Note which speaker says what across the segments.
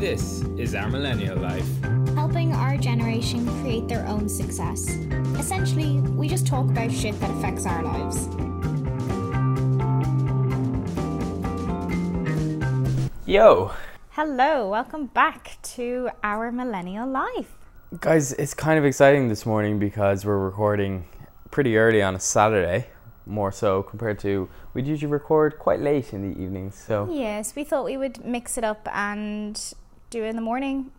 Speaker 1: This is our millennial life.
Speaker 2: helping our generation create their own success. Essentially, we just talk about shit that affects our lives.
Speaker 1: Yo,
Speaker 3: Hello, welcome back to our millennial life.
Speaker 1: guys, it's kind of exciting this morning because we're recording pretty early on a Saturday, more so compared to we'd usually record quite late in the evenings. So
Speaker 3: Yes, we thought we would mix it up and do it in the morning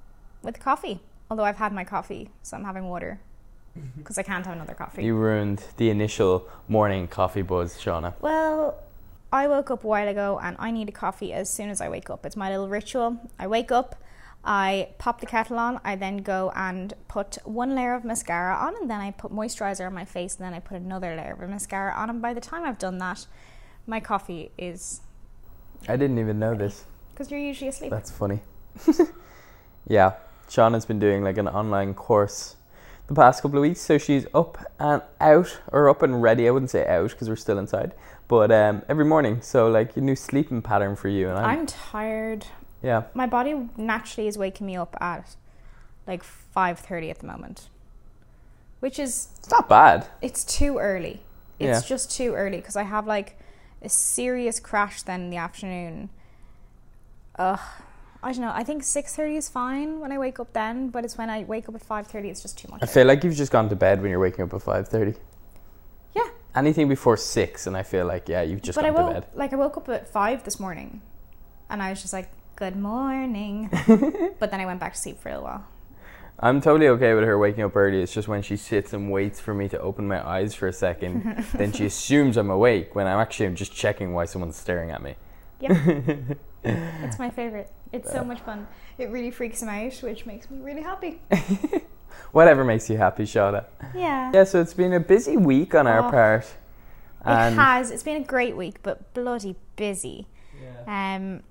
Speaker 3: with coffee. Although I've had my coffee, so I'm having water mm-hmm. because I can't have another coffee.
Speaker 1: you ruined the initial morning coffee buzz, Shauna.
Speaker 3: Well, I woke up a while ago and I need a coffee as soon as I wake up. It's my little ritual. I wake up, I pop the kettle on, I then go and put one layer of mascara on, and then I put moisturizer on my face, and then I put another layer of mascara on. And by the time I've done that, my coffee is
Speaker 1: I didn't even know this.
Speaker 3: because you're usually asleep.
Speaker 1: That's funny. yeah, Shauna's been doing like an online course the past couple of weeks, so she's up and out, or up and ready. I wouldn't say out because we're still inside, but um, every morning. So like a new sleeping pattern for you, and I'm,
Speaker 3: I'm tired.
Speaker 1: yeah.
Speaker 3: My body naturally is waking me up at like 5:30 at the moment. Which is
Speaker 1: It's not bad.
Speaker 3: it's too early. It's
Speaker 1: Yeah.
Speaker 3: just too early because I have like a serious crash then in the afternoon. Ugh. I don't know. I think 6:30 is fine when I wake up then, but it's when I wake up at 5:30 it's just too much.
Speaker 1: I feel like you've just gone to bed when you're waking up at five thirty.
Speaker 3: Yeah.
Speaker 1: Anything before six, and I feel like yeah, you've just
Speaker 3: but I woke
Speaker 1: to bed.
Speaker 3: like I woke up at 5 this morning and I was just like good morning. but then I went back to sleep for a little while.
Speaker 1: I'm totally okay with her waking up early. It's just when she sits and waits for me to open my eyes for a second, then she assumes I'm awake when I'm actually just checking why someone's staring at me.
Speaker 3: It's my favorite. It's so much fun. It really freaks him out, which makes me really happy.
Speaker 1: Whatever makes you happy, Shada.
Speaker 3: Yeah.
Speaker 1: Yeah, so it's been a busy week on our
Speaker 3: Oh.
Speaker 1: part.
Speaker 3: It has. It's been a great week, but bloody busy. Um,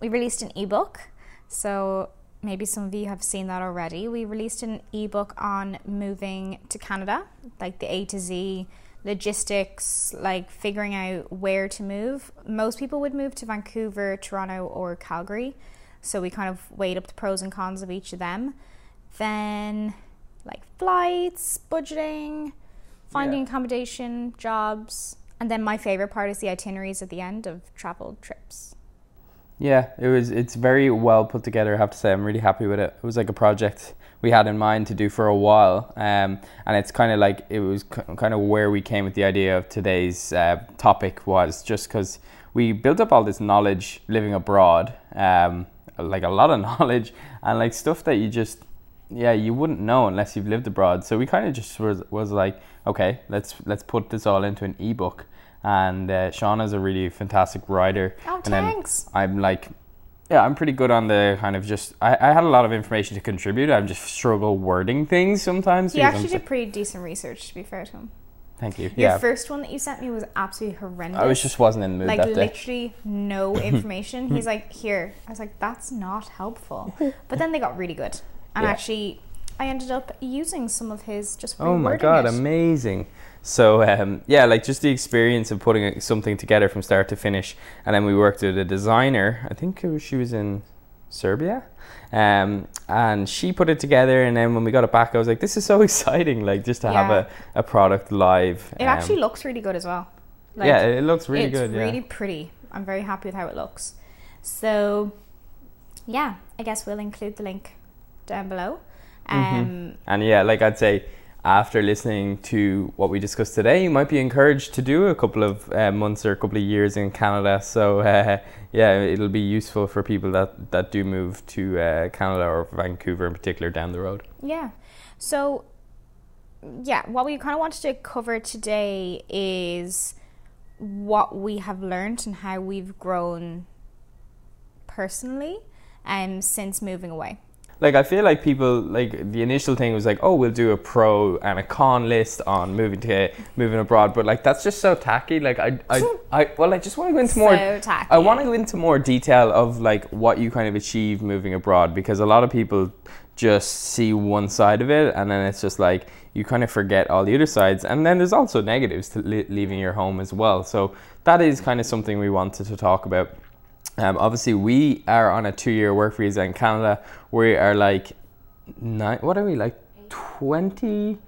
Speaker 3: we released an ebook, so maybe some of you have seen that already. We released an ebook on moving to Canada, like the A to Z logistics, like figuring out where to move. Most people would move to Vancouver, Toronto, or Calgary, so we kind of weighed up the pros and cons of each of them. Then, like flights, budgeting, finding
Speaker 1: Yeah.
Speaker 3: accommodation, jobs, and then my favorite part is the itineraries at the end of travel trips.
Speaker 1: Yeah, it was. It's very well put together. I have to say, I'm really happy with it. It was like a project we had in mind to do for a while, um, and it's kind of like it was kind of where we came with the idea of today's uh, topic was just because we built up all this knowledge living abroad, um, like a lot of knowledge and like stuff that you just yeah you wouldn't know unless you've lived abroad. So we kind of just was was like okay, let's let's put this all into an ebook. And uh, Shauna's a really fantastic writer.
Speaker 3: Oh,
Speaker 1: and
Speaker 3: thanks.
Speaker 1: I'm like, yeah, I'm pretty good on the kind of just. I, I had a lot of information to contribute. I'm just struggle wording things sometimes.
Speaker 3: You
Speaker 1: because I'm
Speaker 3: actually
Speaker 1: just
Speaker 3: did pretty decent research, to be fair to him.
Speaker 1: Thank you.
Speaker 3: Your
Speaker 1: Yeah,
Speaker 3: first one that you sent me was absolutely horrendous.
Speaker 1: I was just wasn't in the mood
Speaker 3: like
Speaker 1: that day.
Speaker 3: literally no information. He's like, here. I was like, that's not helpful. But then they got really good, and
Speaker 1: Yeah.
Speaker 3: actually, I ended up using some of his just.
Speaker 1: Oh my god,
Speaker 3: it.
Speaker 1: amazing! So um, yeah, like just the experience of putting something together from start to finish, and then we worked with a designer. I think it was, she was in Serbia, um, and she put it together. And then when we got it back, I was like, "This is so exciting! Like just to have a, a product live."
Speaker 3: It
Speaker 1: um,
Speaker 3: actually looks really good as well. Like,
Speaker 1: yeah, it looks really
Speaker 3: it's
Speaker 1: good. Yeah.
Speaker 3: really pretty. I'm very happy with how it looks. So, yeah, I guess we'll include the link down below. Um,
Speaker 1: Mm-hmm. And yeah, like I'd say, after listening to what we discussed today, you might be encouraged to do a couple of uh, months or a couple of years in Canada. So uh, yeah, it'll be useful for people that, that do move to uh, Canada or Vancouver in particular down the road.
Speaker 3: Yeah. So, yeah, what we kind of wanted to cover today is what we have learned and how we've grown personally um, since moving away.
Speaker 1: Like I feel like people like the initial thing was like, oh, we'll do a pro and a con list on moving to moving abroad, but like that's just so tacky. Like I, I, I well, I just want to go into more.
Speaker 3: So tacky.
Speaker 1: I want to go into more detail of like what you kind of achieve moving abroad because a lot of people just see one side of it and then it's just like you kind of forget all the other sides and then there's also negatives to le- leaving your home as well so that is kind of something we wanted to talk about Um, obviously, we are on a two-year work visa in Canada. We are like nine. What are we like? Twenty.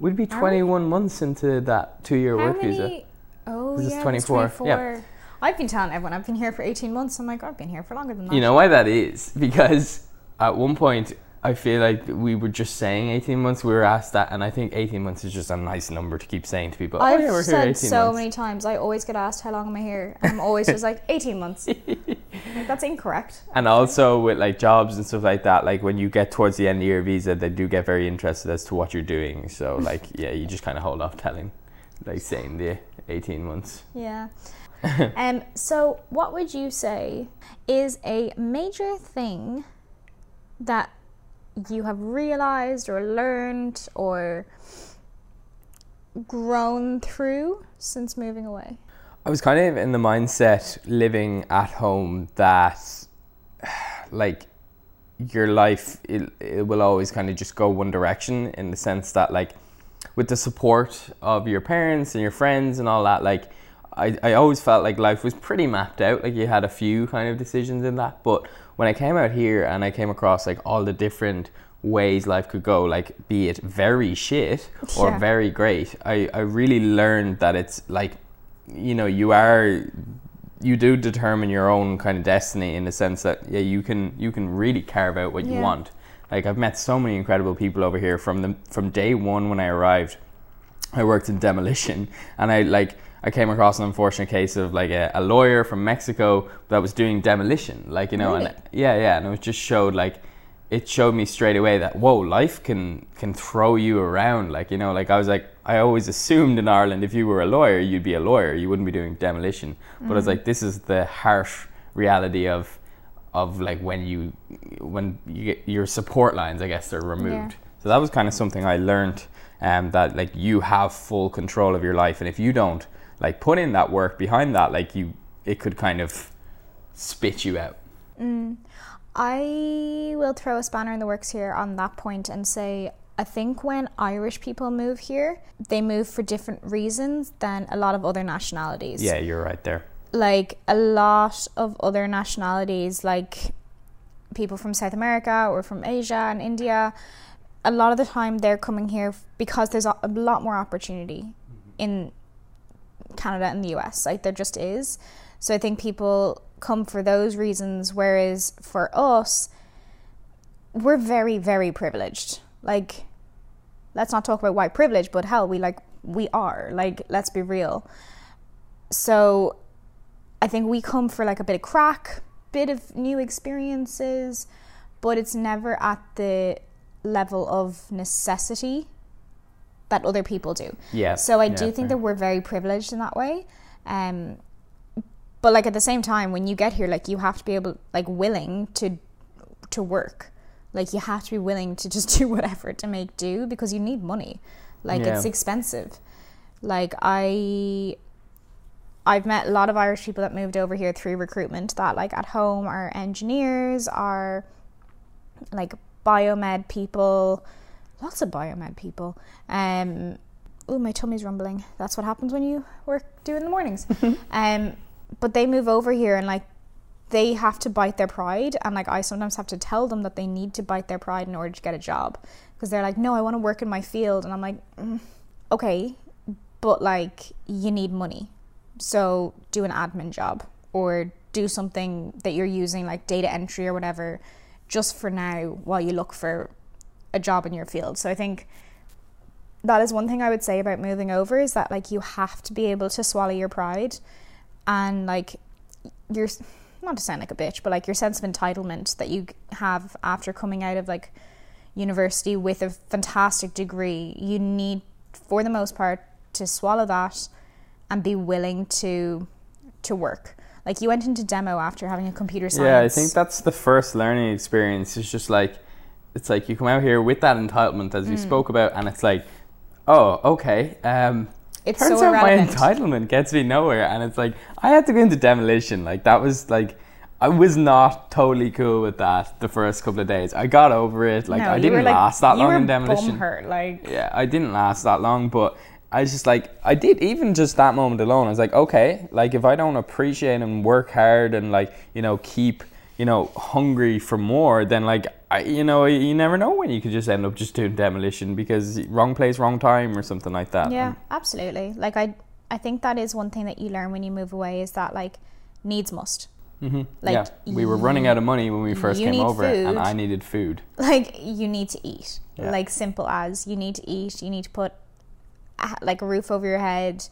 Speaker 1: We'd be twenty-one months into that two-year
Speaker 3: How
Speaker 1: work
Speaker 3: many?
Speaker 1: visa.
Speaker 3: Oh,
Speaker 1: This is
Speaker 3: yeah,
Speaker 1: 24,
Speaker 3: It's 24.
Speaker 1: yeah.
Speaker 3: I've been telling everyone I've been here for 18 months. I'm like, I've been here for longer than that.
Speaker 1: You know why that is? Because at one point, I feel like we were just saying 18 months. We were asked that, and I think 18 months is just a nice number to keep saying to people.
Speaker 3: I've
Speaker 1: oh, yeah, we're
Speaker 3: said
Speaker 1: 18
Speaker 3: so
Speaker 1: months.
Speaker 3: many times. I always get asked how long am I here. I'm always just like 18 months. Like, that's incorrect.
Speaker 1: And also with like jobs and stuff like that, like when you get towards the end of your visa, they do get very interested as to what you're doing. So like, yeah, you just kind of hold off telling, like saying the 18 months.
Speaker 3: Yeah. um. So, what would you say is a major thing that you have realized or learned or grown through since moving away?
Speaker 1: I was kind of in the mindset living at home that like your life it, it will always kind of just go one direction in the sense that like with the support of your parents and your friends and all that like I, I always felt like life was pretty mapped out like you had a few kind of decisions in that but when I came out here and I came across like all the different ways life could go like be it very shit or
Speaker 3: Yeah.
Speaker 1: very great I, I really learned that it's like you know you are you do determine your own kind of destiny in the sense that yeah you can you can really carve out what you want. Like i've met so many incredible people over here from the from day one when i arrived. I worked in demolition and i like i came across an unfortunate case of like a, a lawyer from mexico that was doing demolition like you know
Speaker 3: Really?
Speaker 1: and yeah yeah and it just showed like it showed me straight away that whoa life can can throw you around like you know like i was like i always assumed in ireland if you were a lawyer you'd be a lawyer you wouldn't be doing demolition. But i was like this is the harsh reality of of like when you when you get your support lines i guess are removed. So that was kind of something i learned um, that like you have full control of your life and if you don't like put in that work behind that like you it could kind of spit you out Mm.
Speaker 3: I will throw a spanner in the works here on that point and say I think when Irish people move here, they move for different reasons than a lot of other nationalities.
Speaker 1: yeah you're right there
Speaker 3: Like a lot of other nationalities, like people from South America or from Asia and India, a lot of the time they're coming here because there's a a lot more opportunity in Canada and the US. Like there just is. So I think people come for those reasons, whereas for us, we're very, very privileged. Like, let's not talk about white privilege, but hell, we like we are. Like, let's be real. So I think we come for like a bit of crack, bit of new experiences, but it's never at the level of necessity that other people do.
Speaker 1: yeah
Speaker 3: So I
Speaker 1: yeah,
Speaker 3: do think
Speaker 1: fair.
Speaker 3: that we're very privileged in that way. Um, but like at the same time, when you get here, like you have to be able, like willing to to work. Like you have to be willing to just do whatever to make do because you need money. Like it's expensive. Like I I've met a lot of Irish people that moved over here through recruitment that like at home are engineers, are like biomed people, lots of biomed people. Um oh my tummy's rumbling. That's what happens when you work do in the mornings. um but they move over here and like they have to bite their pride and like I sometimes have to tell them that they need to bite their pride in order to get a job because they're like no I want to work in my field and I'm like mm, okay but like you need money so do an admin job or do something that you're using like data entry or whatever just for now while you look for a job in your field so I think that is one thing I would say about moving over is that like you have to be able to swallow your pride and like your not to sound like a bitch, but like your sense of entitlement that you have after coming out of like university with a fantastic degree, you need for the most part to swallow that and be willing to to work. Like you went into demo after having a computer science.
Speaker 1: Yeah, I think that's the first learning experience. It's just like it's like you come out here with that entitlement as we
Speaker 3: Hmm.
Speaker 1: spoke about, and it's like, oh, okay. Um,
Speaker 3: it's
Speaker 1: turns
Speaker 3: so
Speaker 1: out my entitlement gets me nowhere, and it's like I had to go into demolition. Like that was like. I was not totally cool with that the first couple of days. I got over it. Like
Speaker 3: No,
Speaker 1: I didn't
Speaker 3: like-
Speaker 1: last that
Speaker 3: you
Speaker 1: long in demolition.
Speaker 3: Hurt, like
Speaker 1: Yeah, I didn't last that long, but I was just like, I did even just that moment alone. I was like, okay, like if I don't appreciate and work hard and like you know keep you know hungry for more, then like I, you know you never know when you could just end up just doing demolition because wrong place, wrong time or something like that.
Speaker 3: Yeah,
Speaker 1: And-
Speaker 3: absolutely. Like I, I think that is one thing that you learn when you move away is that like needs must.
Speaker 1: Mhm.
Speaker 3: Like,
Speaker 1: yeah, we were running out of money when we first came over,
Speaker 3: food.
Speaker 1: and I needed food.
Speaker 3: like you need to eat
Speaker 1: Yeah.
Speaker 3: like simple as you need to eat you need to put like a roof over your head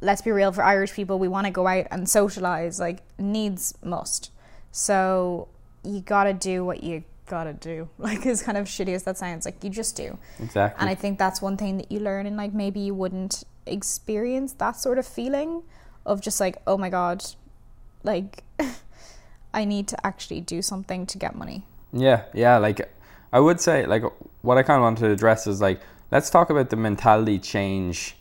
Speaker 3: let's be real for irish people we want to go out and socialize like needs must so you gotta do what you gotta do like as kind of shitty as that sounds like you just do
Speaker 1: Exactly.
Speaker 3: and i think that's one thing that you learn and like maybe you wouldn't experience that sort of feeling of just like oh my god like i need to actually do something to get money
Speaker 1: Yeah, yeah. Like, I would say, like, what I kind of wanted to address is like, let's talk about the mentality change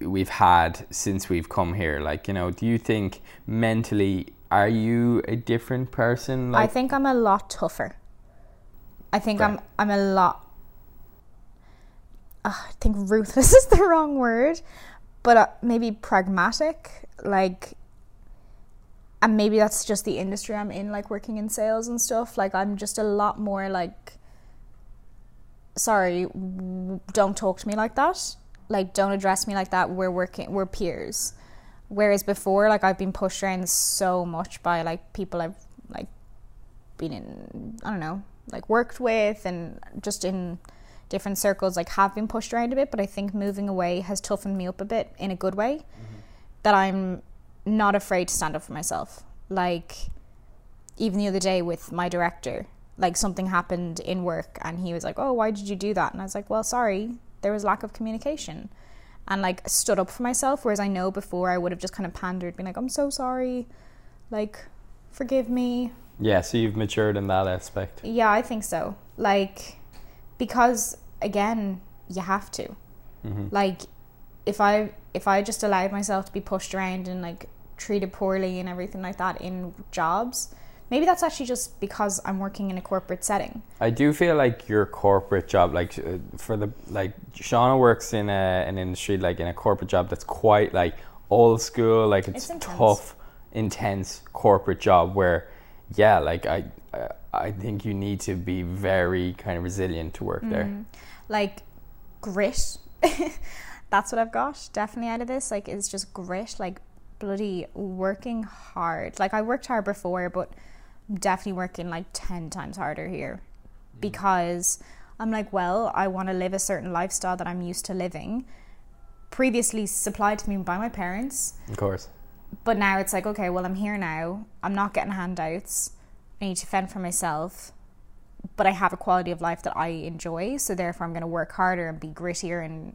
Speaker 1: we've had since we've come here. Like, you know, do you think mentally, are you a different person?
Speaker 3: I think I'm a lot tougher. I think
Speaker 1: Right.
Speaker 3: I'm I'm a lot. Uh, I think ruthless is the wrong word, but uh, maybe pragmatic. Like, and maybe that's just the industry I'm in, like working in sales and stuff. Like, I'm just a lot more like. Sorry, w- don't talk to me like that. Like, don't address me like that. We're working. We're peers. Whereas before, like I've been pushed around so much by like people I've like been in I don't know, like worked with and just in different circles like have been pushed around a bit, but I think moving away has toughened me up a bit in a good way. Mm-hmm. That I'm not afraid to stand up for myself. Like even the other day with my director, like something happened in work and he was like, "Oh, why did you do that?" And I was like, "Well, sorry, there was lack of communication." And like stood up for myself whereas I know before I would have just kind of pandered, been like, "I'm so sorry." Like forgive me,
Speaker 1: yeah, so you've matured in that aspect.
Speaker 3: yeah, I think so. Like, because again, you have to.
Speaker 1: Mm-hmm.
Speaker 3: Like, if I if I just allowed myself to be pushed around and like treated poorly and everything like that in jobs, maybe that's actually just because I'm working in a corporate setting.
Speaker 1: I do feel like your corporate job, like uh, for the like Shauna works in a, an industry like in a corporate job that's quite like old school, like it's,
Speaker 3: It's intense.
Speaker 1: tough, intense corporate job where, yeah, like I, I I think you need to be very kind of resilient to work there.
Speaker 3: Mm. Like grit. that's what I've got definitely out of this. Like it's just grit. Like bloody working hard. Like I worked hard before, but definitely working like ten times harder here because I'm like, well, I want to live a certain lifestyle that I'm used to living. Previously supplied to me by my parents,
Speaker 1: Of course.
Speaker 3: but now it's like, okay, well, I'm here now. I'm not getting handouts. I need to fend for myself. But I have a quality of life that I enjoy. So therefore, I'm going to work harder and be grittier and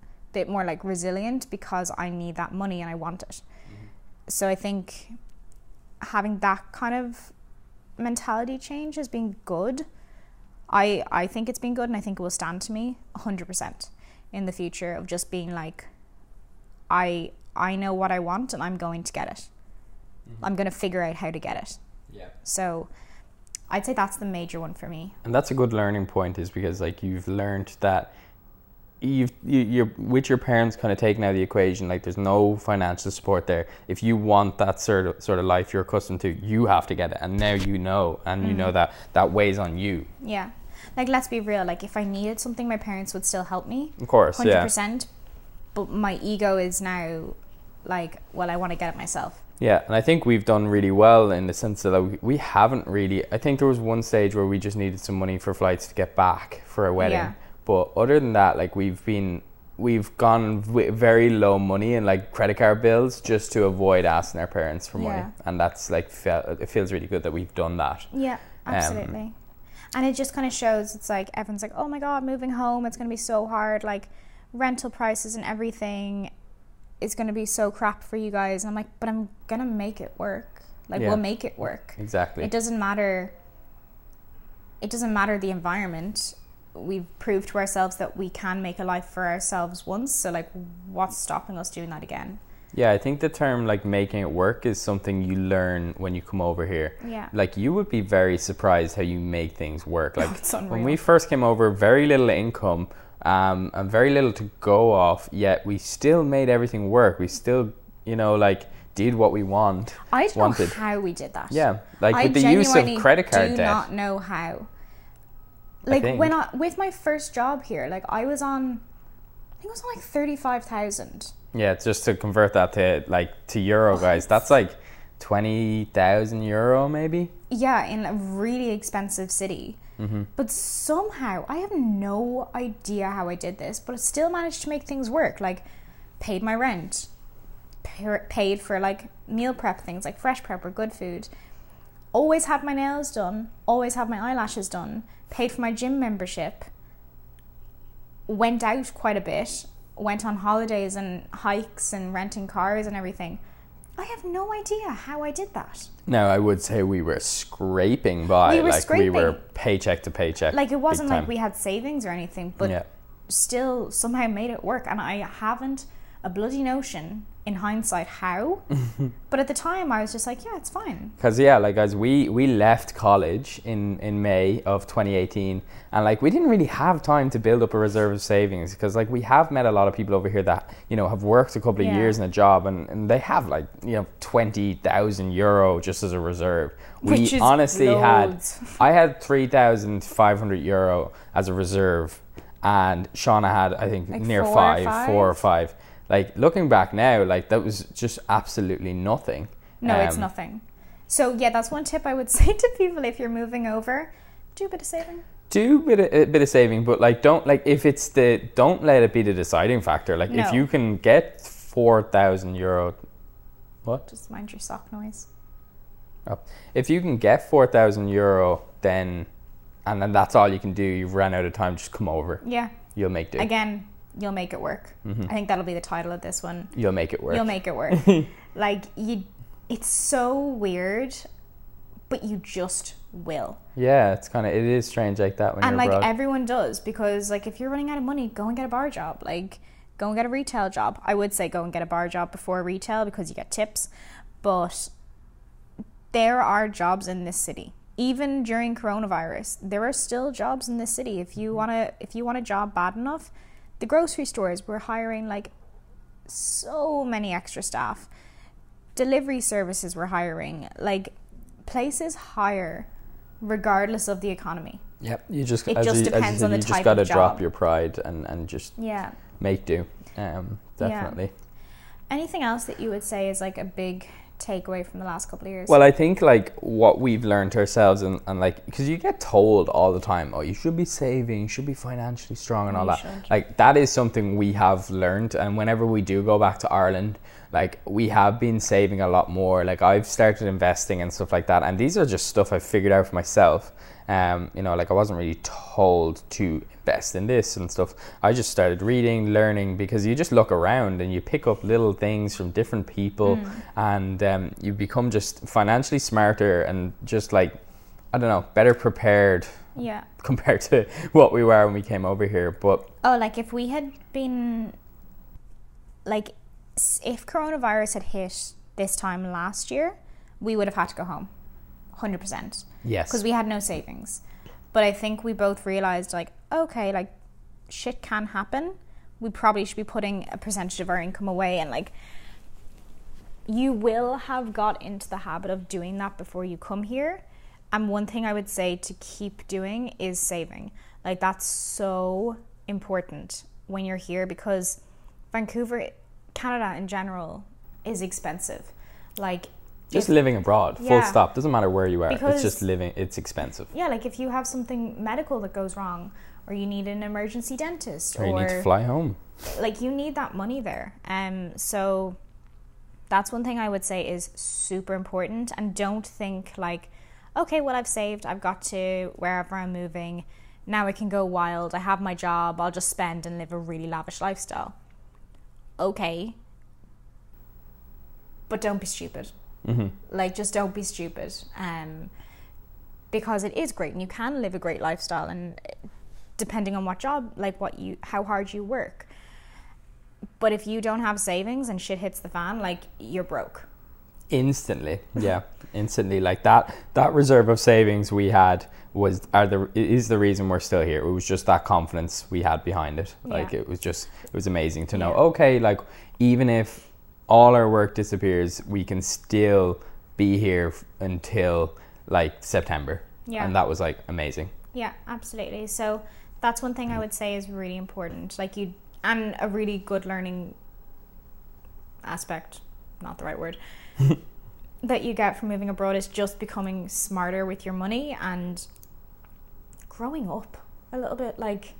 Speaker 3: a bit more like resilient because I need that money and I want it. Mm-hmm. So I think having that kind of mentality change has been good. I I think it's been good and I think it will stand to me 100% in the future of just being like I I know what I want and I'm going to get it. Mm-hmm. I'm going to figure out how to get it.
Speaker 1: Yeah.
Speaker 3: So I'd say that's the major one for me.
Speaker 1: And that's a good learning point, is because like you've learned that you've you, you're with your parents kind of taking out of the equation. Like there's no financial support there. If you want that sort of sort of life you're accustomed to, you have to get it. And now you know, and you know mm-hmm. that that weighs on you.
Speaker 3: Yeah. Like let's be real, like if I needed something my parents would still help me.
Speaker 1: Of course, yeah.
Speaker 3: 100%. But my ego is now like, well, I want to get it myself.
Speaker 1: Yeah, and I think we've done really well in the sense that we, we haven't really. I think there was one stage where we just needed some money for flights to get back for a wedding.
Speaker 3: Yeah.
Speaker 1: But other than that, like we've been, we've gone with very low money and like credit card bills just to avoid asking our parents for money,
Speaker 3: Yeah.
Speaker 1: and that's like it feels really good that we've done that.
Speaker 3: Yeah,
Speaker 1: Um,
Speaker 3: absolutely. and it just kind of shows it's like everyone's like, oh my god, moving home, it's going to be so hard. Like rental prices and everything is going to be so crap for you guys. And I'm like, but I'm going to make it work. Like,
Speaker 1: Yeah.
Speaker 3: we'll make it work.
Speaker 1: Exactly.
Speaker 3: It doesn't matter. It doesn't matter the environment. We've proved to ourselves that we can make a life for ourselves once. So, like, what's stopping us doing that again?
Speaker 1: Yeah, I think the term like making it work is something you learn when you come over here.
Speaker 3: Yeah.
Speaker 1: Like you would be very surprised how you make things work. Like when we first came over, very little income, um, and very little to go off. Yet we still made everything work. We still, you know, like did what we want.
Speaker 3: I don't wanted. know how we did that.
Speaker 1: Yeah, like I with the use of credit card
Speaker 3: do
Speaker 1: debt.
Speaker 3: not know how. Like I when I with my first job here, like I was on, I think it was on like thirty five thousand.
Speaker 1: Yeah, just to convert that to like to euro, guys. That's like twenty thousand euro, maybe.
Speaker 3: Yeah, in a really expensive city. Mm-hmm. But somehow, I have no idea how I did this, but I still managed to make things work. Like, paid my rent, paid for like meal prep things like fresh prep or good food. Always had my nails done, always had my eyelashes done, paid for my gym membership, went out quite a bit, went on holidays and hikes and renting cars and everything. I have no idea how I did that.
Speaker 1: No, I would say we were scraping by. We were like scraping. we were paycheck to paycheck.
Speaker 3: Like it wasn't like we had savings or anything, but yeah. still somehow made it work. And I haven't a bloody notion in hindsight how? But at the time i was just like yeah it's fine.
Speaker 1: Because yeah like as we we left college in in may of 2018 and like we didn't really have time to build up a reserve of savings because like we have met a lot of people over here that you know have worked a couple of yeah. years in a job and, and they have like you know 20,000 euro just as a reserve.
Speaker 3: Which we honestly loads.
Speaker 1: had i had 3,500 euro as a reserve and shauna had i think like near four five, five four or five like looking back now, like that was just absolutely nothing.
Speaker 3: No, um, it's nothing. So yeah, that's one tip I would say to people if you're moving over, do a bit of saving.
Speaker 1: Do a bit of, a bit of saving, but like don't like if it's the don't let it be the deciding factor. Like no. if you can get four thousand euro, what?
Speaker 3: Just mind your sock noise.
Speaker 1: Oh. If you can get four thousand euro, then and then that's all you can do. You've run out of time. Just come over.
Speaker 3: Yeah.
Speaker 1: You'll make do.
Speaker 3: Again, you'll make it work. Mm-hmm. I think that'll be the title of this one.
Speaker 1: You'll make it work.
Speaker 3: You'll make it work. like you, it's so weird, but you just will.
Speaker 1: Yeah, it's kind of it is strange like that when
Speaker 3: and like
Speaker 1: abroad.
Speaker 3: everyone does because like if you're running out of money, go and get a bar job. Like go and get a retail job. I would say go and get a bar job before retail because you get tips, but there are jobs in this city even during coronavirus there are still jobs in this city if you want to if you want a job bad enough the grocery stores were hiring like so many extra staff. Delivery services were hiring. Like places hire regardless of the economy.
Speaker 1: Yep, you just it just you, depends on the you type just got to drop your pride and and just
Speaker 3: yeah
Speaker 1: make do. Um, definitely. Yeah.
Speaker 3: Anything else that you would say is like a big takeaway from the last couple of years?
Speaker 1: Well, I think like what we've learned ourselves and, and like because you get told all the time, oh, you should be saving, you should be financially strong and all you that. Should. Like that is something we have learned, and whenever we do go back to Ireland, like we have been saving a lot more. Like I've started investing and stuff like that, and these are just stuff I've figured out for myself. Um, you know, like I wasn't really told to invest in this and stuff. I just started reading, learning because you just look around and you pick up little things from different people, mm. and um, you become just financially smarter and just like I don't know, better prepared.
Speaker 3: Yeah.
Speaker 1: Compared to what we were when we came over here, but
Speaker 3: oh, like if we had been like if coronavirus had hit this time last year, we would have had to go home. 100%.
Speaker 1: Yes.
Speaker 3: Because we had no savings. But I think we both realized, like, okay, like, shit can happen. We probably should be putting a percentage of our income away and, like, you will have got into the habit of doing that before you come here. And one thing I would say to keep doing is saving. Like, that's so important when you're here because Vancouver, Canada in general, is expensive. Like,
Speaker 1: just if, living abroad, yeah. full stop. Doesn't matter where you are. Because, it's just living. It's expensive.
Speaker 3: Yeah, like if you have something medical that goes wrong, or you need an emergency dentist,
Speaker 1: or, or you need to fly home.
Speaker 3: Like you need that money there. Um, so that's one thing I would say is super important. And don't think like, okay, well I've saved. I've got to wherever I'm moving. Now I can go wild. I have my job. I'll just spend and live a really lavish lifestyle. Okay, but don't be stupid. Mm-hmm. Like, just don't be stupid. Um, because it is great and you can live a great lifestyle and depending on what job like what you how hard you work but if you don't have savings and shit hits the fan like you're broke
Speaker 1: instantly yeah instantly like that that reserve of savings we had was are the is the reason we're still here it was just that confidence we had behind it yeah. like it was just it was amazing to know yeah. okay like even if all our work disappears we can still be here until like september. Yeah. And that was like amazing.
Speaker 3: Yeah absolutely. So that's one thing i would say is really important. Like you and a really good learning aspect not the right word that you get from moving abroad is just becoming smarter with your money and growing up a little bit. Like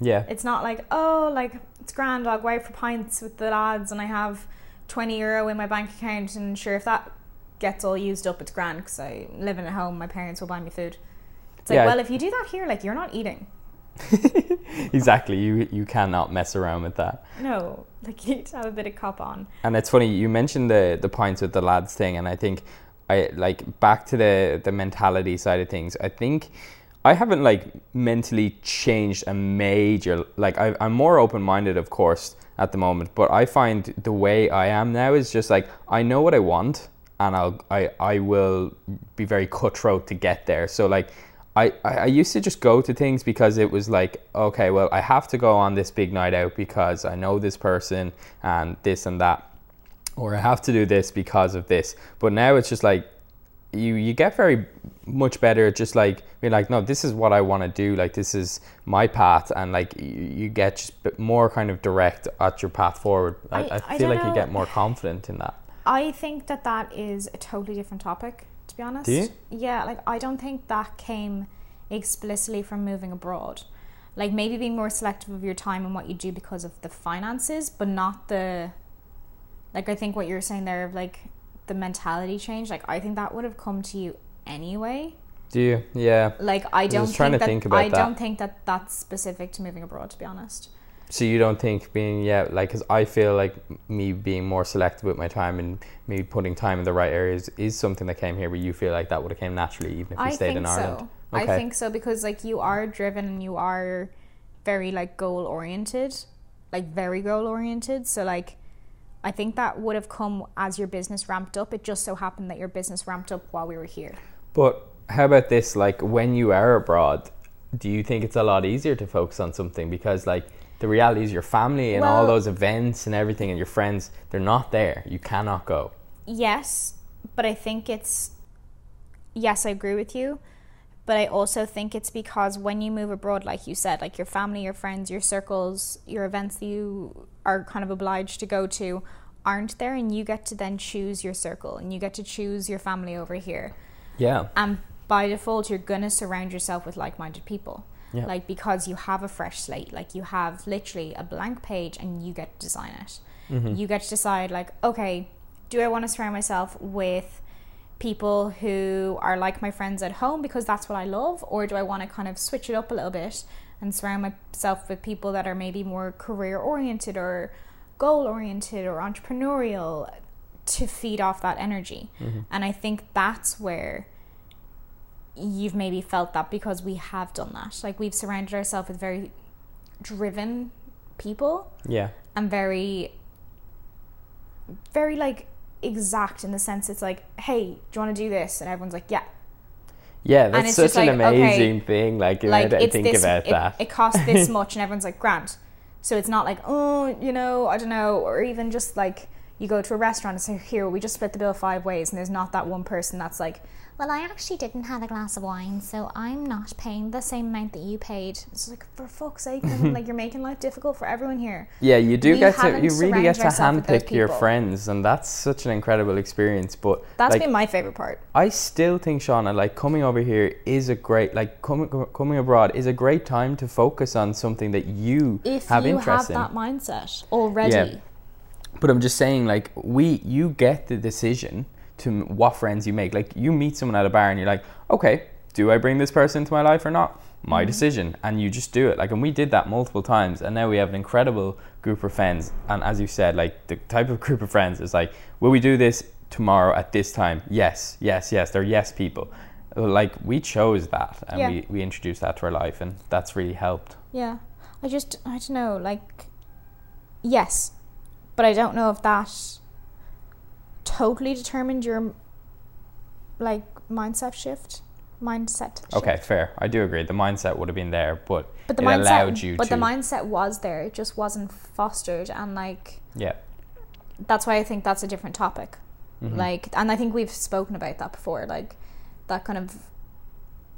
Speaker 1: yeah.
Speaker 3: it's not like oh like it's grand i'll go out for pints with the lads and i have 20 euro in my bank account and sure if that gets all used up it's grand because i live in at home my parents will buy me food it's like yeah. well if you do that here like you're not eating
Speaker 1: exactly. You you cannot mess around with that.
Speaker 3: No, like you need to have a bit of cop on.
Speaker 1: And it's funny you mentioned the the points with the lads thing, and I think I like back to the the mentality side of things. I think I haven't like mentally changed a major like I, I'm more open minded, of course, at the moment. But I find the way I am now is just like I know what I want, and I'll I I will be very cutthroat to get there. So like I, I used to just go to things because it was like, okay, well, I have to go on this big night out because I know this person and this and that, or I have to do this because of this. But now it's just like, you you get very much better at just like being like, no, this is what I want to do. Like this is my path, and like you, you get just more kind of direct at your path forward. I, I, I feel like know. you get more confident in that.
Speaker 3: I think that that is a totally different topic to be honest.
Speaker 1: Do you?
Speaker 3: Yeah, like I don't think that came explicitly from moving abroad. Like maybe being more selective of your time and what you do because of the finances, but not the like I think what you're saying there of like the mentality change. Like I think that would have come to you anyway.
Speaker 1: Do you? Yeah.
Speaker 3: Like I don't I think that, think I that. don't think that that's specific to moving abroad to be honest.
Speaker 1: So you don't think being yeah like because I feel like me being more selective with my time and me putting time in the right areas is something that came here, but you feel like that would have came naturally even if you I stayed in Ireland.
Speaker 3: So. Okay. I think so because like you are driven and you are very like goal oriented, like very goal oriented. So like I think that would have come as your business ramped up. It just so happened that your business ramped up while we were here.
Speaker 1: But how about this? Like when you are abroad, do you think it's a lot easier to focus on something because like the reality is your family and well, all those events and everything and your friends they're not there you cannot go
Speaker 3: yes but i think it's yes i agree with you but i also think it's because when you move abroad like you said like your family your friends your circles your events that you are kind of obliged to go to aren't there and you get to then choose your circle and you get to choose your family over here
Speaker 1: yeah
Speaker 3: and by default you're going to surround yourself with like-minded people
Speaker 1: yeah.
Speaker 3: Like because you have a fresh slate, like you have literally a blank page and you get to design it. Mm-hmm. You get to decide like, okay, do I want to surround myself with people who are like my friends at home because that's what I love, or do I want to kind of switch it up a little bit and surround myself with people that are maybe more career oriented or goal oriented or entrepreneurial to feed off that energy? Mm-hmm. And I think that's where you've maybe felt that because we have done that. Like we've surrounded ourselves with very driven people.
Speaker 1: Yeah.
Speaker 3: And very very like exact in the sense it's like, hey, do you want to do this? And everyone's like, yeah.
Speaker 1: Yeah, that's such an like, amazing okay, thing. Like, like I think
Speaker 3: this,
Speaker 1: about
Speaker 3: it,
Speaker 1: that.
Speaker 3: It costs this much, and everyone's like, grant. So it's not like, oh, you know, I don't know, or even just like you go to a restaurant and say, here, we just split the bill five ways, and there's not that one person that's like, well, I actually didn't have a glass of wine, so I'm not paying the same amount that you paid. It's like, for fuck's sake, like you're making life difficult for everyone here.
Speaker 1: Yeah, you do we get to, you really get to handpick your friends, and that's such an incredible experience. But
Speaker 3: that's
Speaker 1: like,
Speaker 3: been my favorite part.
Speaker 1: I still think, Shauna, like coming over here is a great, like coming coming abroad is a great time to focus on something that you
Speaker 3: if
Speaker 1: have
Speaker 3: you
Speaker 1: interest
Speaker 3: have that mindset already. Yeah.
Speaker 1: But I'm just saying, like we, you get the decision to what friends you make. Like you meet someone at a bar and you're like, okay, do I bring this person into my life or not? My mm-hmm. decision, and you just do it. Like, and we did that multiple times, and now we have an incredible group of friends. And as you said, like the type of group of friends is like, will we do this tomorrow at this time? Yes, yes, yes. They're yes people. Like we chose that, and yeah. we we introduced that to our life, and that's really helped.
Speaker 3: Yeah, I just I don't know, like yes, but I don't know if that totally determined your like mindset shift mindset shift.
Speaker 1: Okay, fair. I do agree. The mindset would have been there, but,
Speaker 3: but the
Speaker 1: it
Speaker 3: mindset,
Speaker 1: allowed you
Speaker 3: but
Speaker 1: to.
Speaker 3: the mindset was there. It just wasn't fostered, and like
Speaker 1: yeah,
Speaker 3: that's why I think that's a different topic.
Speaker 1: Mm-hmm.
Speaker 3: Like, and I think we've spoken about that before. Like that kind of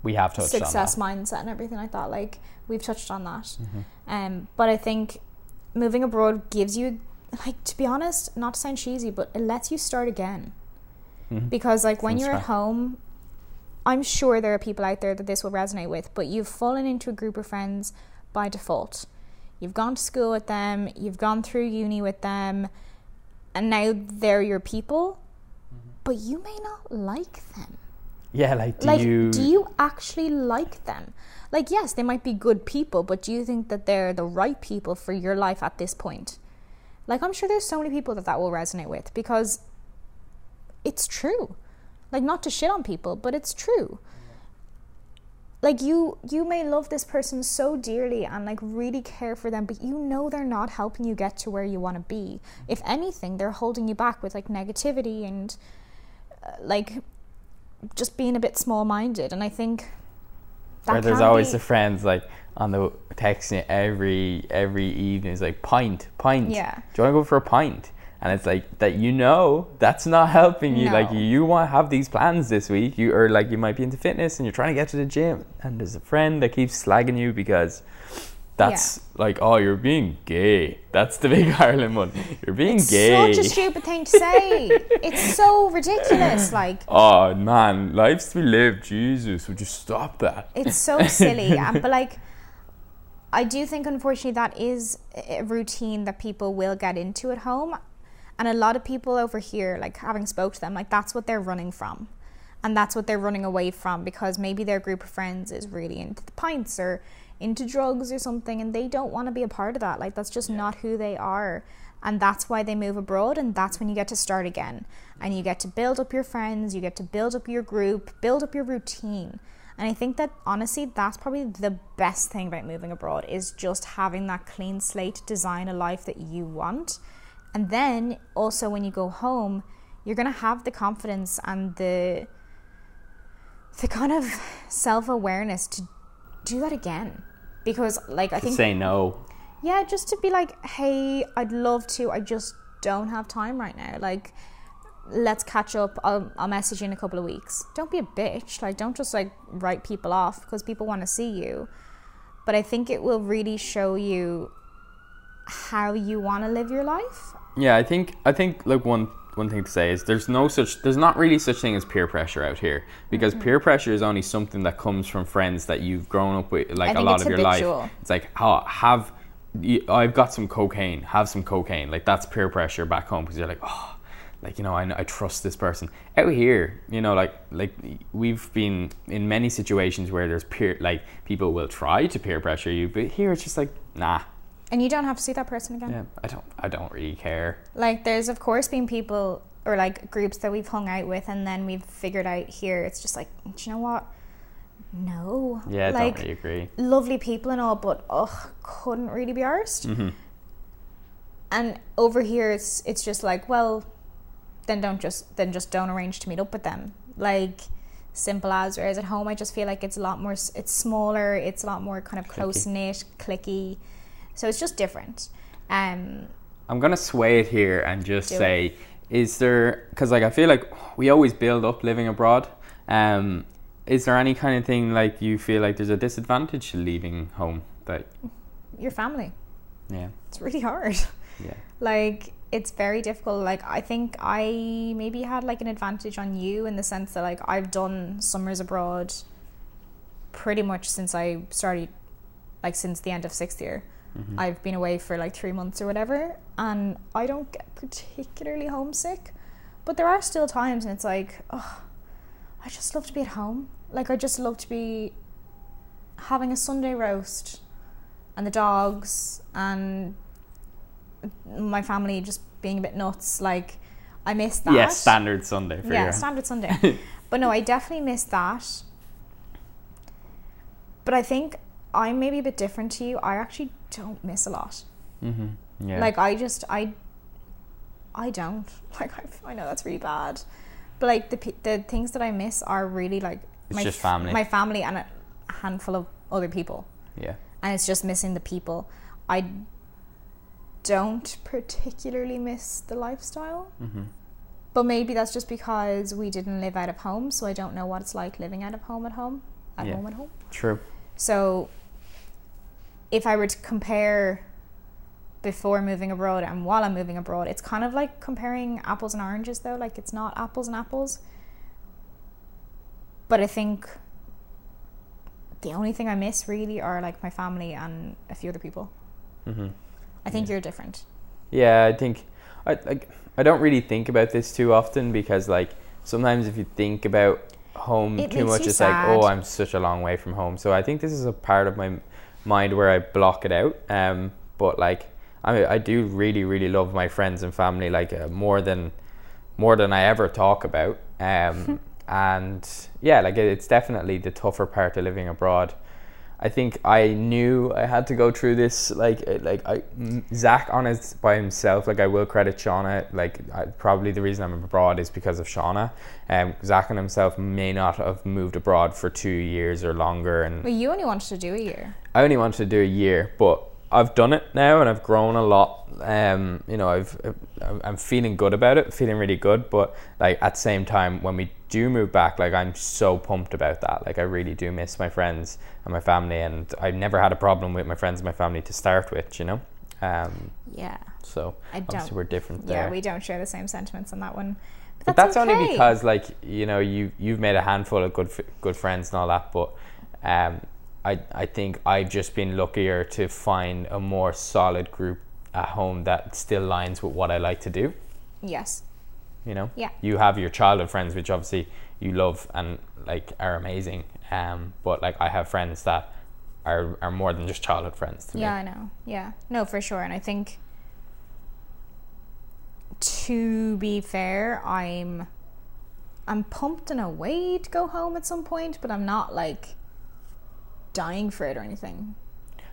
Speaker 1: we have touched
Speaker 3: success mindset and everything like that. Like we've touched on that.
Speaker 1: Mm-hmm.
Speaker 3: Um, but I think moving abroad gives you, like, to be honest, not to sound cheesy, but it lets you start again.
Speaker 1: Mm-hmm.
Speaker 3: Because like when you're at home, I'm sure there are people out there that this will resonate with, but you've fallen into a group of friends by default. You've gone to school with them, you've gone through uni with them, and now they're your people,
Speaker 1: Mm-hmm.
Speaker 3: but you may not like them.
Speaker 1: Yeah, like do
Speaker 3: like,
Speaker 1: you?
Speaker 3: do you actually like them? Like, yes, they might be good people, but do you think that they're the right people for your life at this point? Like, I'm sure there's so many people that that will resonate with because it's true. Like, not to shit on people, but it's true. Like you, you may love this person so dearly and like really care for them, but you know they're not helping you get to where you want to be. If anything, they're holding you back with like negativity and uh, like just being a bit small-minded. And I think that
Speaker 1: there's always
Speaker 3: be-
Speaker 1: the friends like on the texting every every evening. It's like pint, pint.
Speaker 3: Yeah.
Speaker 1: Do you want to go for a pint? And it's like that you know that's not helping you. Like you want to have these plans this week. You or like you might be into fitness and you're trying to get to the gym, and there's a friend that keeps slagging you because that's like oh you're being gay. That's the big Ireland one. You're being gay.
Speaker 3: It's such a stupid thing to say. it's so ridiculous. Like
Speaker 1: oh man, life's to be lived. Jesus, would you stop that?
Speaker 3: it's so silly. and, but like, I do think unfortunately that is a routine that people will get into at home, and a lot of people over here, like having spoke to them, like that's what they're running from, and that's what they're running away from because maybe their group of friends is really into the pints or into drugs or something, and they don't want to be a part of that. Like that's just not who they are. And that's why they move abroad, and that's when you get to start again. And you get to build up your friends, you get to build up your group, build up your routine. And I think that honestly, that's probably the best thing about moving abroad is just having that clean slate to design a life that you want. And then also when you go home, you're gonna have the confidence and the the kind of self awareness to do that again. Because like I think
Speaker 1: Say no.
Speaker 3: yeah, just to be like, hey, I'd love to. I just don't have time right now. Like, let's catch up. I'll, I'll message you in a couple of weeks. Don't be a bitch. Like, don't just like write people off because people want to see you. But I think it will really show you how you want to live your life.
Speaker 1: Yeah, I think I think like one one thing to say is there's no such there's not really such thing as peer pressure out here because
Speaker 3: Mm-hmm.
Speaker 1: peer pressure is only something that comes from friends that you've grown up with like a lot of your
Speaker 3: habitual.
Speaker 1: life. It's like oh, have you, I've got some cocaine, have some cocaine. Like that's peer pressure back home because you're like oh like you know I, I trust this person out here you know like like we've been in many situations where there's peer like people will try to peer pressure you but here it's just like nah
Speaker 3: And you don't have to see that person again.
Speaker 1: yeah I don't I don't really care
Speaker 3: Like, there's of course been people or like groups that we've hung out with, and then we've figured out here it's just like, do you know what? No.
Speaker 1: yeah I
Speaker 3: like,
Speaker 1: don't really agree
Speaker 3: lovely people and all, but ugh, couldn't really be arsed.
Speaker 1: Mm-hmm.
Speaker 3: And over here, it's it's just like, well, then don't just then just don't arrange to meet up with them. Like simple as. Whereas at home, I just feel like it's a lot more. It's smaller. It's a lot more kind of
Speaker 1: Clicky.
Speaker 3: close knit, clicky. So it's just different. Um,
Speaker 1: I'm gonna sway it here and just say, is there? Because like I feel like we always build up living abroad. Um, is there any kind of thing like you feel like there's a disadvantage to leaving home? That
Speaker 3: your family.
Speaker 1: yeah,
Speaker 3: It's really hard.
Speaker 1: yeah,
Speaker 3: like it's very difficult like i think i maybe had like an advantage on you in the sense that like i've done summers abroad pretty much since i started like since the end of sixth year
Speaker 1: Mm-hmm.
Speaker 3: i've been away for like three months or whatever and i don't get particularly homesick but there are still times and it's like oh i just love to be at home like i just love to be having a sunday roast and the dogs and my family just being a bit nuts. Like, I miss that.
Speaker 1: yeah. Standard Sunday for you.
Speaker 3: yeah, standard Sunday. but no, I definitely miss that. But I think I'm maybe a bit different to you. I actually don't miss a lot.
Speaker 1: mm-hmm. Yeah.
Speaker 3: Like I just I I don't. Like I, I know that's really bad, but like the the things that I miss are really like
Speaker 1: It's
Speaker 3: my
Speaker 1: just family.
Speaker 3: my family, and a handful of other people,
Speaker 1: Yeah.
Speaker 3: and it's just missing the people. I don't particularly miss the lifestyle,
Speaker 1: Mm-hmm.
Speaker 3: but maybe that's just because we didn't live out of home, so I don't know what it's like living out of home at home, at
Speaker 1: Yeah.
Speaker 3: home at home.
Speaker 1: True.
Speaker 3: So, if I were to compare before moving abroad and while I'm moving abroad, it's kind of like comparing apples and oranges, though. Like, it's not apples and apples. But I think the only thing I miss really are like my family and a few other people.
Speaker 1: Mm-hmm.
Speaker 3: I think you're different.
Speaker 1: Yeah, I think I like I don't really think about this too often because like sometimes if you think about home
Speaker 3: It
Speaker 1: too much, it's like oh. I'm such a long way from home. So I think this is a part of my mind where I block it out. Um, but like I I do really really love my friends and family like uh, more than more than I ever talk about. Um, and yeah, like it- it's definitely the tougher part of living abroad. I think I knew I had to go through this. Like, uh, like I, m- Zach on his by himself. Like, I will credit Shauna. Like, I, probably the reason I'm abroad is because of Shauna. Um, Zach and himself may not have moved abroad for two years or longer, and
Speaker 3: But you only wanted to do a year.
Speaker 1: I only wanted to do a year, but I've done it now and I've grown a lot. Um, you know, I've I'm- I'm feeling good about it, feeling really good. But like at the same time, when we do move back, like I'm so pumped about that. Like I really do miss my friends and my family, and I've never had a problem with my friends and my family to start with. You know, um,
Speaker 3: Yeah.
Speaker 1: so
Speaker 3: I
Speaker 1: obviously
Speaker 3: don't-
Speaker 1: we're different there.
Speaker 3: Yeah, we don't share the same sentiments on that one.
Speaker 1: But that's only
Speaker 3: okay.
Speaker 1: because like you know you you've made a handful of good good friends and all that, but um, I I think I've just been luckier to find a more solid group at home that still lines with what I like to do.
Speaker 3: Yes.
Speaker 1: You know,
Speaker 3: Yeah.
Speaker 1: you have your childhood friends, which obviously you love and like are amazing. Um, but like I have friends that are are more than just childhood friends to
Speaker 3: Yeah,
Speaker 1: me.
Speaker 3: I know. Yeah. No, for sure. And I think to be fair, I'm I'm pumped in a way to go home at some point, but I'm not like dying for it or anything.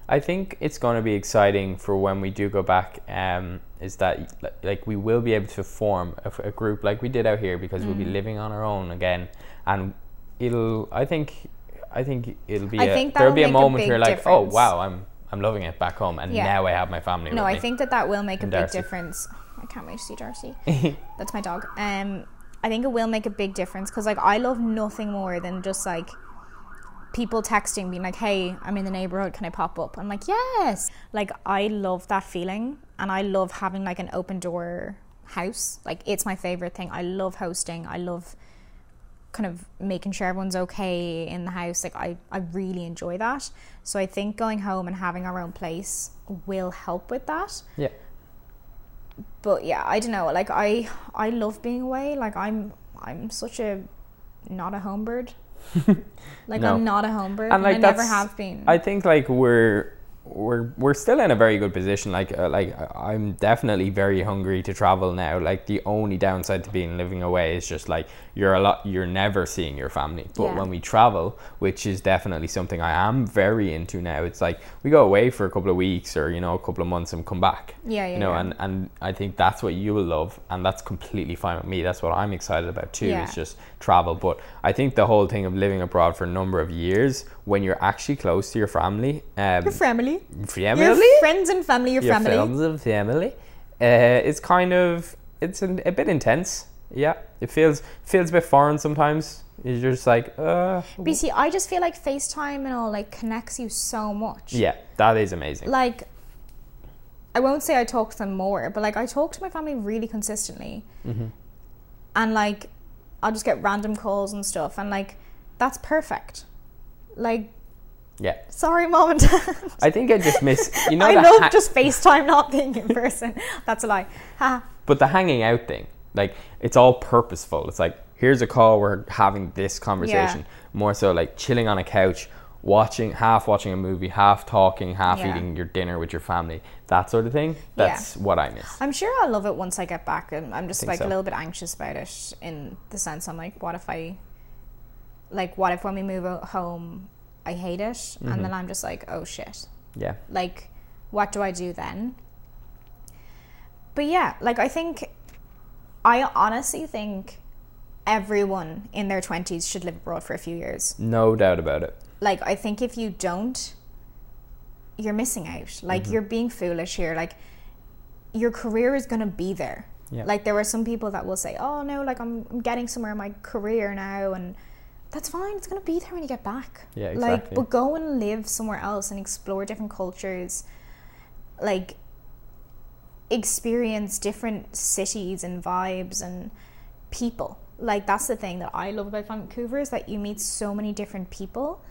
Speaker 1: I think it's going to be exciting for when we do go back. Um, is that like we will be able to form a group like we did out here because we'll
Speaker 3: Mm.
Speaker 1: be living on our own again, and it'll. I think. I think it'll be.
Speaker 3: I
Speaker 1: a,
Speaker 3: think
Speaker 1: there'll be a
Speaker 3: a
Speaker 1: moment
Speaker 3: big
Speaker 1: where like, oh wow, I'm I'm loving it back home, and
Speaker 3: Yeah.
Speaker 1: now I have my family.
Speaker 3: No, I think that that will make a big difference. I can't wait to see Darcy. That's my dog. Um, I think it will make a big difference because like I love nothing more than just like people texting being like, "Hey, I'm in the neighborhood. Can I pop up?" I'm like, "Yes!" Like I love that feeling, and I love having like an open door house. Like it's my favorite thing. I love hosting. I love kind of making sure everyone's okay in the house. Like I, I really enjoy that. So I think going home and having our own place will help with that.
Speaker 1: Yeah.
Speaker 3: But yeah, I don't know. Like I, I love being away. Like I'm, I'm such a not a home bird. like
Speaker 1: No.
Speaker 3: I'm not a home bird.
Speaker 1: And, like,
Speaker 3: I never have been.
Speaker 1: I think like we're we're we're still in a very good position. Like uh, like I'm definitely very hungry to travel now. Like the only downside to being living away is just like you're a lot you're never seeing your family. But
Speaker 3: Yeah.
Speaker 1: when we travel, which is definitely something I am very into now, it's like we go away for a couple of weeks or you know a couple of months and come back.
Speaker 3: Yeah, yeah,
Speaker 1: You know,
Speaker 3: yeah.
Speaker 1: and and I think that's what you will love, and that's completely fine with me. That's what I'm excited about too.
Speaker 3: Yeah.
Speaker 1: It's just travel. But I think the whole thing of living abroad for a number of years, when you're actually close to your family, um,
Speaker 3: your family,
Speaker 1: family,
Speaker 3: your friends and family, your,
Speaker 1: your
Speaker 3: family.
Speaker 1: friends and family, uh, it's kind of it's an, a bit intense. Yeah, it feels feels a bit foreign sometimes. You're just like, uh,
Speaker 3: But you see, I just feel like FaceTime and all like connects you so much.
Speaker 1: yeah, that is amazing.
Speaker 3: like I won't say I talk to them more, but like I talk to my family really consistently,
Speaker 1: Mm-hmm.
Speaker 3: and like I'll just get random calls and stuff, and like that's perfect. Like,
Speaker 1: yeah,
Speaker 3: sorry, mom and dad.
Speaker 1: I think I just miss. You know,
Speaker 3: I love
Speaker 1: ha-
Speaker 3: just FaceTime not being in person. That's a lie. Ha.
Speaker 1: But the hanging out thing, like it's all purposeful. It's like here's a call, we're having this conversation. More so like chilling on a couch, watching half watching a movie, half talking, half
Speaker 3: Yeah.
Speaker 1: eating your dinner with your family. That sort of thing. That's what I miss.
Speaker 3: I'm sure I'll love it once I get back, and I'm just like
Speaker 1: so.
Speaker 3: a little bit anxious about it in the sense I'm like, what if I, like, what if when we move home, I hate it,
Speaker 1: Mm-hmm.
Speaker 3: and then I'm just like, oh shit.
Speaker 1: Yeah.
Speaker 3: like what do i do then but yeah like i think I honestly think everyone in their 20s should live abroad for a few years.
Speaker 1: No doubt about it.
Speaker 3: Like, I think if you don't, you're missing out. Like, mm-hmm. you're being foolish here. Like, your career is going to be there. Yeah. Like, there are some people that will say, oh, no, like, I'm, I'm getting somewhere in my career now. And that's fine. It's going to be there when you get back.
Speaker 1: Yeah, exactly.
Speaker 3: Like, but go and live somewhere else and explore different cultures. Like, experience different cities and vibes and people. Like that's the thing that I love about Vancouver is that you meet so many different people,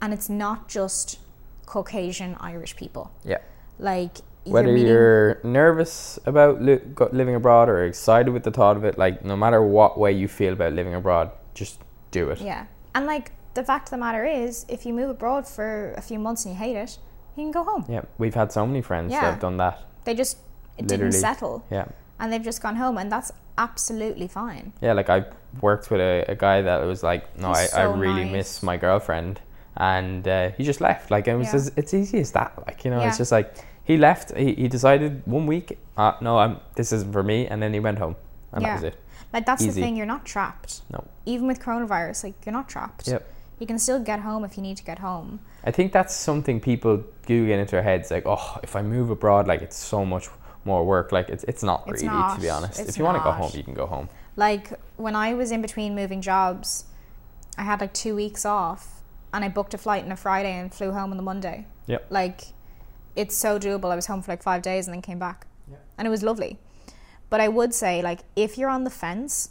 Speaker 3: and it's not just Caucasian Irish people.
Speaker 1: Yeah.
Speaker 3: Like
Speaker 1: whether
Speaker 3: you're,
Speaker 1: you're nervous about li- living abroad or excited with the thought of it, like no matter what way you feel about living abroad, just do it.
Speaker 3: Yeah, and like the fact of the matter is, if you move abroad for a few months and you hate it, you can go home.
Speaker 1: Yeah, we've had so many friends yeah. that have done that.
Speaker 3: They just it Literally. didn't settle.
Speaker 1: Yeah.
Speaker 3: And they've just gone home, and that's absolutely fine.
Speaker 1: Yeah, like I worked with a, a guy that was like, no, I, so I really nice. miss my girlfriend, and uh, he just left. Like, it was yeah. as, it's easy as that. Like, you know, yeah. it's just like he left. He, he decided one week, uh, no, I'm this isn't for me, and then he went home, and yeah. that was it.
Speaker 3: Like that's easy. the thing. You're not trapped.
Speaker 1: No.
Speaker 3: Even with coronavirus, like you're not trapped.
Speaker 1: Yep.
Speaker 3: You can still get home if you need to get home.
Speaker 1: I think that's something people do get into their heads, like, oh, if I move abroad, like it's so much more work. Like it's it's not it's really not. to be honest. If you want to go home, you can go home.
Speaker 3: Like when I was in between moving jobs, I had like two weeks off, and I booked a flight on a Friday and flew home on the Monday.
Speaker 1: Yep.
Speaker 3: Like it's so doable. I was home for like five days and then came back, yep. and it was lovely. But I would say like if you're on the fence,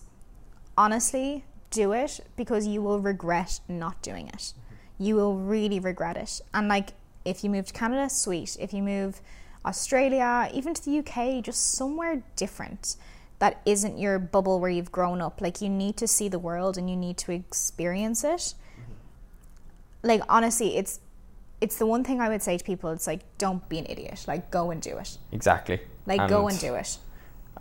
Speaker 3: honestly, do it because you will regret not doing it. Mm-hmm. You will really regret it. And like if you move to Canada, sweet. If you move Australia, even to the UK, just somewhere different that isn't your bubble where you've grown up. Like you need to see the world and you need to experience it. Mm-hmm. Like honestly, it's it's the one thing I would say to people. It's like don't be an idiot. Like go and do it.
Speaker 1: Exactly.
Speaker 3: Like and go and do it.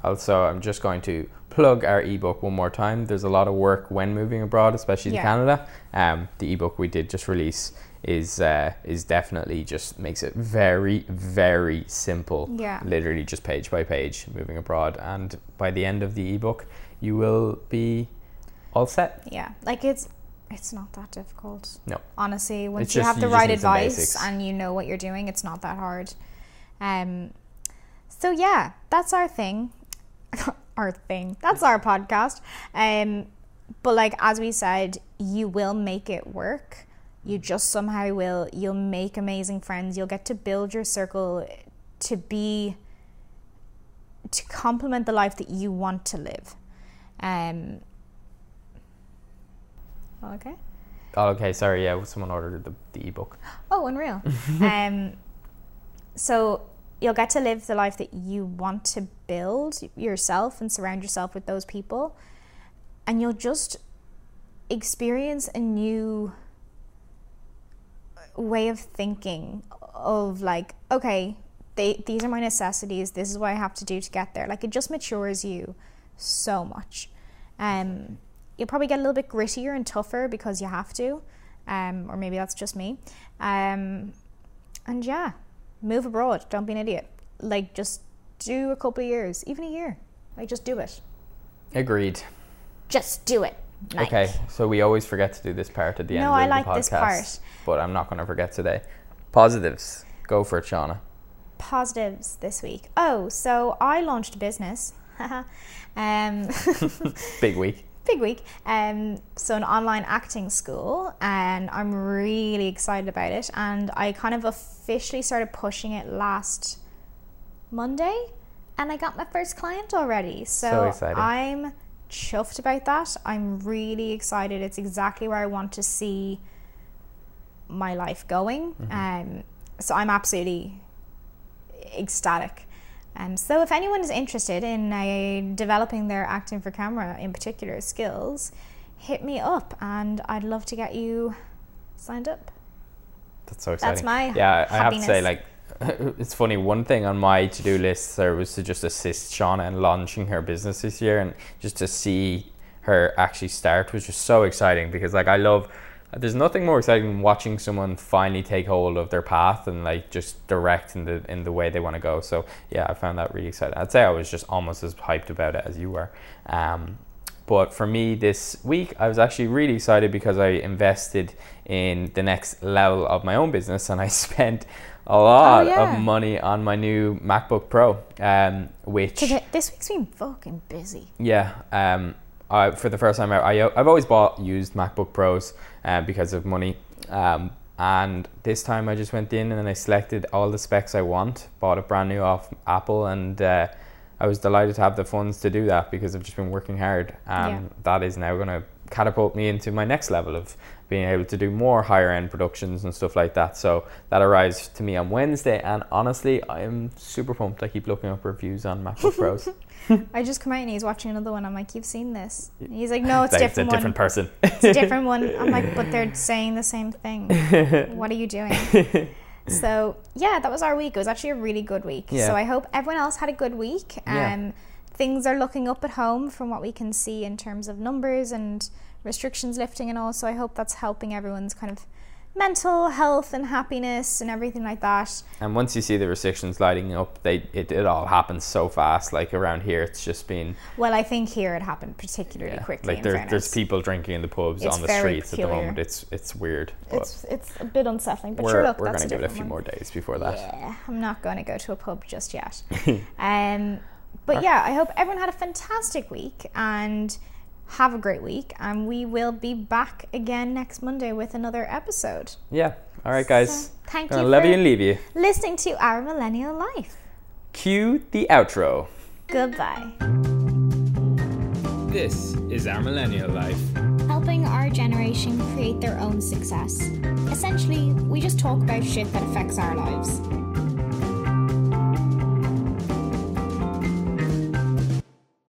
Speaker 1: Also, I'm just going to plug our ebook one more time. There's a lot of work when moving abroad, especially yeah. to Canada. Um, the ebook we did just release is uh, is definitely just makes it very very simple.
Speaker 3: Yeah.
Speaker 1: Literally just page by page moving abroad, and by the end of the ebook, you will be all set.
Speaker 3: Yeah, like it's it's not that difficult.
Speaker 1: No.
Speaker 3: Honestly, once you have the right advice and you know what you're doing, it's not that hard. Um. So yeah, that's our thing. our thing. That's our podcast. Um. But like as we said, you will make it work you just somehow will. You'll make amazing friends. You'll get to build your circle to be to complement the life that you want to live. Um. Okay.
Speaker 1: Oh, okay. Sorry. Yeah, someone ordered the the ebook.
Speaker 3: Oh, unreal. um. So you'll get to live the life that you want to build yourself and surround yourself with those people, and you'll just experience a new way of thinking of like, okay, they, these are my necessities. This is what I have to do to get there. Like it just matures you so much. Um, you'll probably get a little bit grittier and tougher because you have to, um, or maybe that's just me. Um, and yeah, move abroad. Don't be an idiot. Like just do a couple of years, even a year. Like just do it.
Speaker 1: Agreed.
Speaker 3: Just do it.
Speaker 1: Like. Okay, so we always forget to do this part at the end no, of I like the podcast. This part. But I'm not going to forget today. Positives. Go for it, Shauna.
Speaker 3: Positives this week. Oh, so I launched a business. um,
Speaker 1: Big week.
Speaker 3: Big week. Um, so an online acting school, and I'm really excited about it. And I kind of officially started pushing it last Monday, and I got my first client already. So, so I'm chuffed about that. I'm really excited. It's exactly where I want to see my life going. Mm-hmm. Um, so I'm absolutely ecstatic. Um, so if anyone is interested in uh, developing their acting for camera, in particular skills, hit me up, and I'd love to get you signed up.
Speaker 1: That's so exciting.
Speaker 3: That's my
Speaker 1: yeah.
Speaker 3: I
Speaker 1: have to say, like, it's funny. One thing on my to do list there was to just assist Shauna in launching her business this year, and just to see her actually start was just so exciting because, like, I love there's nothing more exciting than watching someone finally take hold of their path and like just direct in the in the way they want to go. So yeah, I found that really exciting. I'd say I was just almost as hyped about it as you were. Um, but for me this week, I was actually really excited because I invested in the next level of my own business and I spent a lot oh, yeah. of money on my new MacBook Pro, um, which
Speaker 3: this week's been fucking busy.
Speaker 1: Yeah, um, I, for the first time I, I, have always bought used MacBook Pros uh, because of money. Um, and this time I just went in and I selected all the specs I want, bought a brand new off Apple, and uh, I was delighted to have the funds to do that because I've just been working hard. Um, yeah. That is now going to catapult me into my next level of being able to do more higher end productions and stuff like that. So that arrives to me on Wednesday, and honestly, I am super pumped. I keep looking up reviews on MacBook Pros.
Speaker 3: I just come out and he's watching another one. I'm like, you've seen this? And he's like, no, it's like, different.
Speaker 1: It's a different
Speaker 3: one.
Speaker 1: person.
Speaker 3: it's a different one. I'm like, but they're saying the same thing. what are you doing? so yeah, that was our week. It was actually a really good week. Yeah. So I hope everyone else had a good week. Um, yeah. Things are looking up at home from what we can see in terms of numbers and restrictions lifting and all. So I hope that's helping everyone's kind of mental health and happiness and everything like that.
Speaker 1: And once you see the restrictions lighting up, they it, it all happens so fast. Like around here, it's just been.
Speaker 3: Well, I think here it happened particularly yeah. quickly.
Speaker 1: Like there, there's people drinking in the pubs it's on the streets peculiar. at the moment. It's it's weird.
Speaker 3: It's it's a bit unsettling. But
Speaker 1: we're,
Speaker 3: sure, look,
Speaker 1: we're going
Speaker 3: to
Speaker 1: give it a few one. more days before that.
Speaker 3: Yeah, I'm not going to go to a pub just yet. um, but yeah, I hope everyone had a fantastic week and have a great week, and we will be back again next Monday with another episode.
Speaker 1: Yeah. All right, guys.
Speaker 3: So, thank
Speaker 1: Gonna
Speaker 3: you.
Speaker 1: Love you and leave you.
Speaker 3: Listening to our millennial life.
Speaker 1: Cue the outro.
Speaker 3: Goodbye.
Speaker 1: This is our millennial life.
Speaker 2: Helping our generation create their own success. Essentially, we just talk about shit that affects our lives.